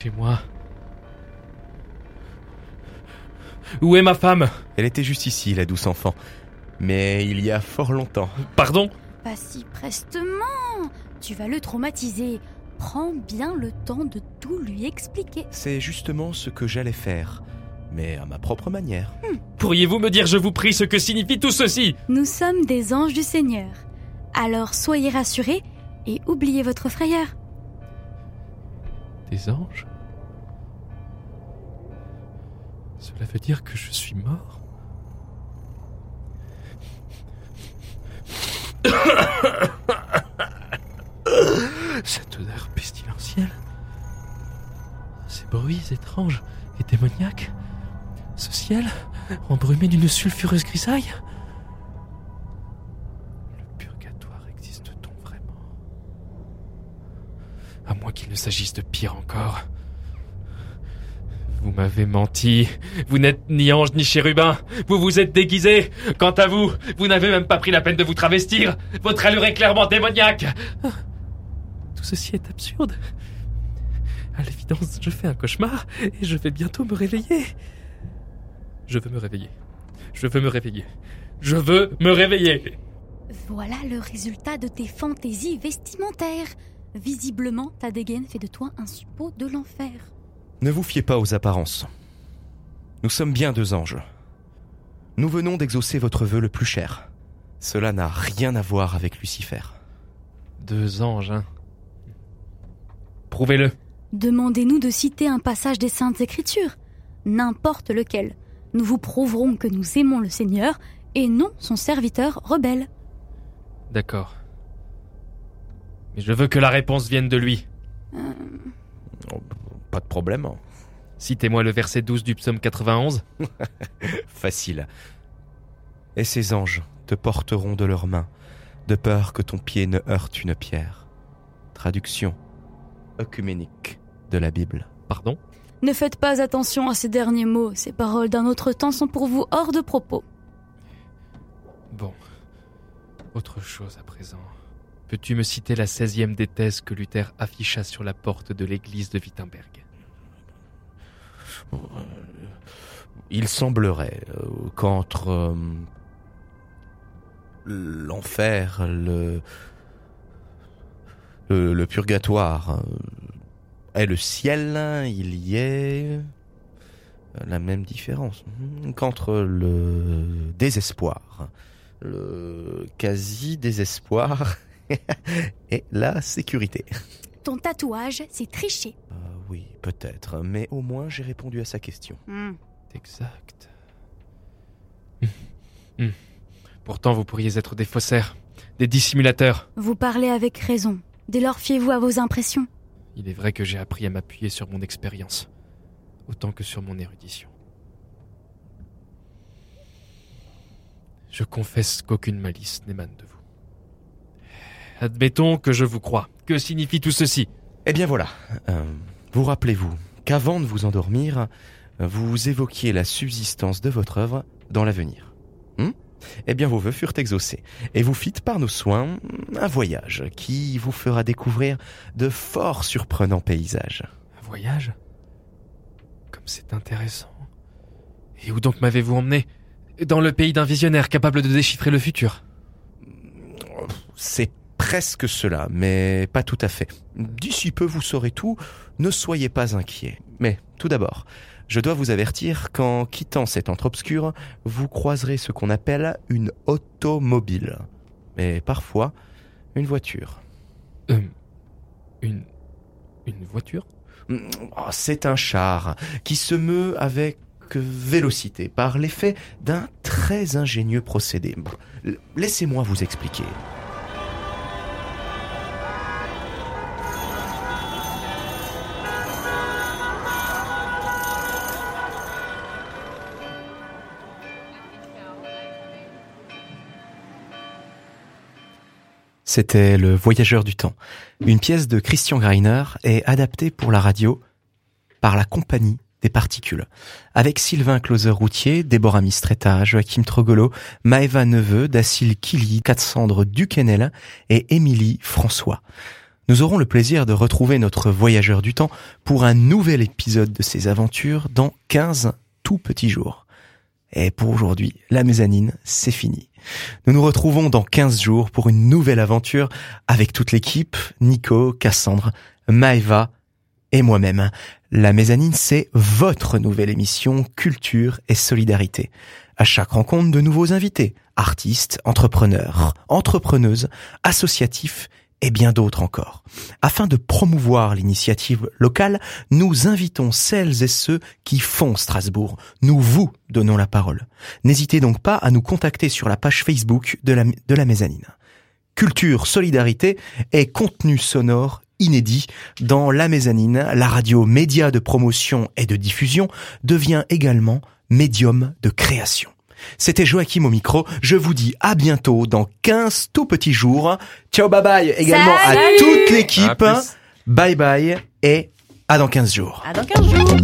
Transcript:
Chez moi. Où est ma femme? Elle était juste ici, la douce enfant. Mais il y a fort longtemps. Pardon? Pas si prestement. Tu vas le traumatiser. Prends bien le temps de tout lui expliquer. C'est justement ce que j'allais faire. Mais à ma propre manière. Pourriez-vous me dire, je vous prie, ce que signifie tout ceci? Nous sommes des anges du Seigneur. Alors soyez rassurés et oubliez votre frayeur. Des anges? Cela veut dire que je suis mort Cette odeur pestilentielle Ces bruits étranges et démoniaques Ce ciel embrumé d'une sulfureuse grisaille Le purgatoire existe-t-on vraiment? À moins qu'il ne s'agisse de pire encore. Vous m'avez menti. Vous n'êtes ni ange ni chérubin. Vous vous êtes déguisé. Quant à vous, vous n'avez même pas pris la peine de vous travestir. Votre allure est clairement démoniaque. Ah, Tout ceci est absurde. À l'évidence, je fais un cauchemar et je vais bientôt me réveiller. Je veux me réveiller. Je veux me réveiller. Je veux me réveiller. Voilà le résultat de tes fantaisies vestimentaires. Visiblement, ta dégaine fait de toi un suppôt de l'enfer. Ne vous fiez pas aux apparences. Nous sommes bien deux anges. Nous venons d'exaucer votre vœu le plus cher. Cela n'a rien à voir avec Lucifer. Deux anges, hein. Prouvez-le. Demandez-nous de citer un passage des Saintes Écritures, n'importe lequel. Nous vous prouverons que nous aimons le Seigneur et non son serviteur rebelle. D'accord. Mais je veux que la réponse vienne de lui. De problème. Citez-moi le verset 12 du psaume 91. Facile. Et ces anges te porteront de leurs mains, de peur que ton pied ne heurte une pierre. Traduction œcuménique de la Bible. Pardon? Ne faites pas attention à ces derniers mots, ces paroles d'un autre temps sont pour vous hors de propos. Bon. Autre chose à présent. Peux-tu me citer la 16e des thèses que Luther afficha sur la porte de l'église de Wittenberg? Il semblerait euh, qu'entre euh, l'enfer, le, le, le purgatoire euh, et le ciel, il y ait la même différence qu'entre le désespoir, le quasi-désespoir et la sécurité. Ton tatouage, c'est tricher. Oui, peut-être, mais au moins j'ai répondu à sa question. Hmm. Exact. Hum, hum. Pourtant, vous pourriez être des faussaires, des dissimulateurs. Vous parlez avec raison. Dès lors, fiez-vous à vos impressions. Il est vrai que j'ai appris à m'appuyer sur mon expérience, autant que sur mon érudition. Je confesse qu'aucune malice n'émane de vous. Admettons que je vous crois. Que signifie tout ceci? Eh bien voilà, euh, vous rappelez-vous qu'avant de vous endormir, vous évoquiez la subsistance de votre œuvre dans l'avenir. Hmm? Eh bien vos vœux furent exaucés, et vous fîtes par nos soins un voyage qui vous fera découvrir de fort surprenants paysages. Un voyage? Comme c'est intéressant. Et où donc m'avez-vous emmené? Dans le pays d'un visionnaire capable de déchiffrer le futur. C'est presque cela, mais pas tout à fait. D'ici peu vous saurez tout, ne soyez pas inquiets. Mais tout d'abord, je dois vous avertir qu'en quittant cet antre obscur, vous croiserez ce qu'on appelle une automobile. Mais parfois, une voiture. Euh, une. Une voiture? Oh, C'est un char qui se meut avec vélocité par l'effet d'un très ingénieux procédé. Laissez-moi vous expliquer. C'était Le Voyageur du Temps, une pièce de Christian Greiner et adaptée pour la radio par la Compagnie des Particules, avec Sylvain Closer-Routier, Déborah Mistretta, Joachim Trogolo, Maëva Neveu, Dacile Killy, Cassandre Duquesnel et Émilie François. nous aurons le plaisir de retrouver notre voyageur du temps pour un nouvel épisode de ses aventures dans 15 tout petits jours. Et pour aujourd'hui, la mezzanine, c'est fini. Nous nous retrouvons dans 15 jours pour une nouvelle aventure avec toute l'équipe, Nico, Cassandre, Maeva et moi-même. La mezzanine, c'est votre nouvelle émission Culture et Solidarité. À chaque rencontre, de nouveaux invités, artistes, entrepreneurs, entrepreneuses, associatifs et bien d'autres encore. Afin de promouvoir l'initiative locale, nous invitons celles et ceux qui font Strasbourg. Nous vous donnons la parole. N'hésitez donc pas à nous contacter sur la page Facebook de la, de mezzanine. Culture, solidarité et contenu sonore inédit dans la mezzanine, la radio média de promotion et de diffusion devient également médium de création. C'était Joachim au micro. Je vous dis à bientôt dans 15 tout petits jours. Ciao, bye bye également à toute l'équipe. Bye bye et à dans 15 jours. À dans 15 jours.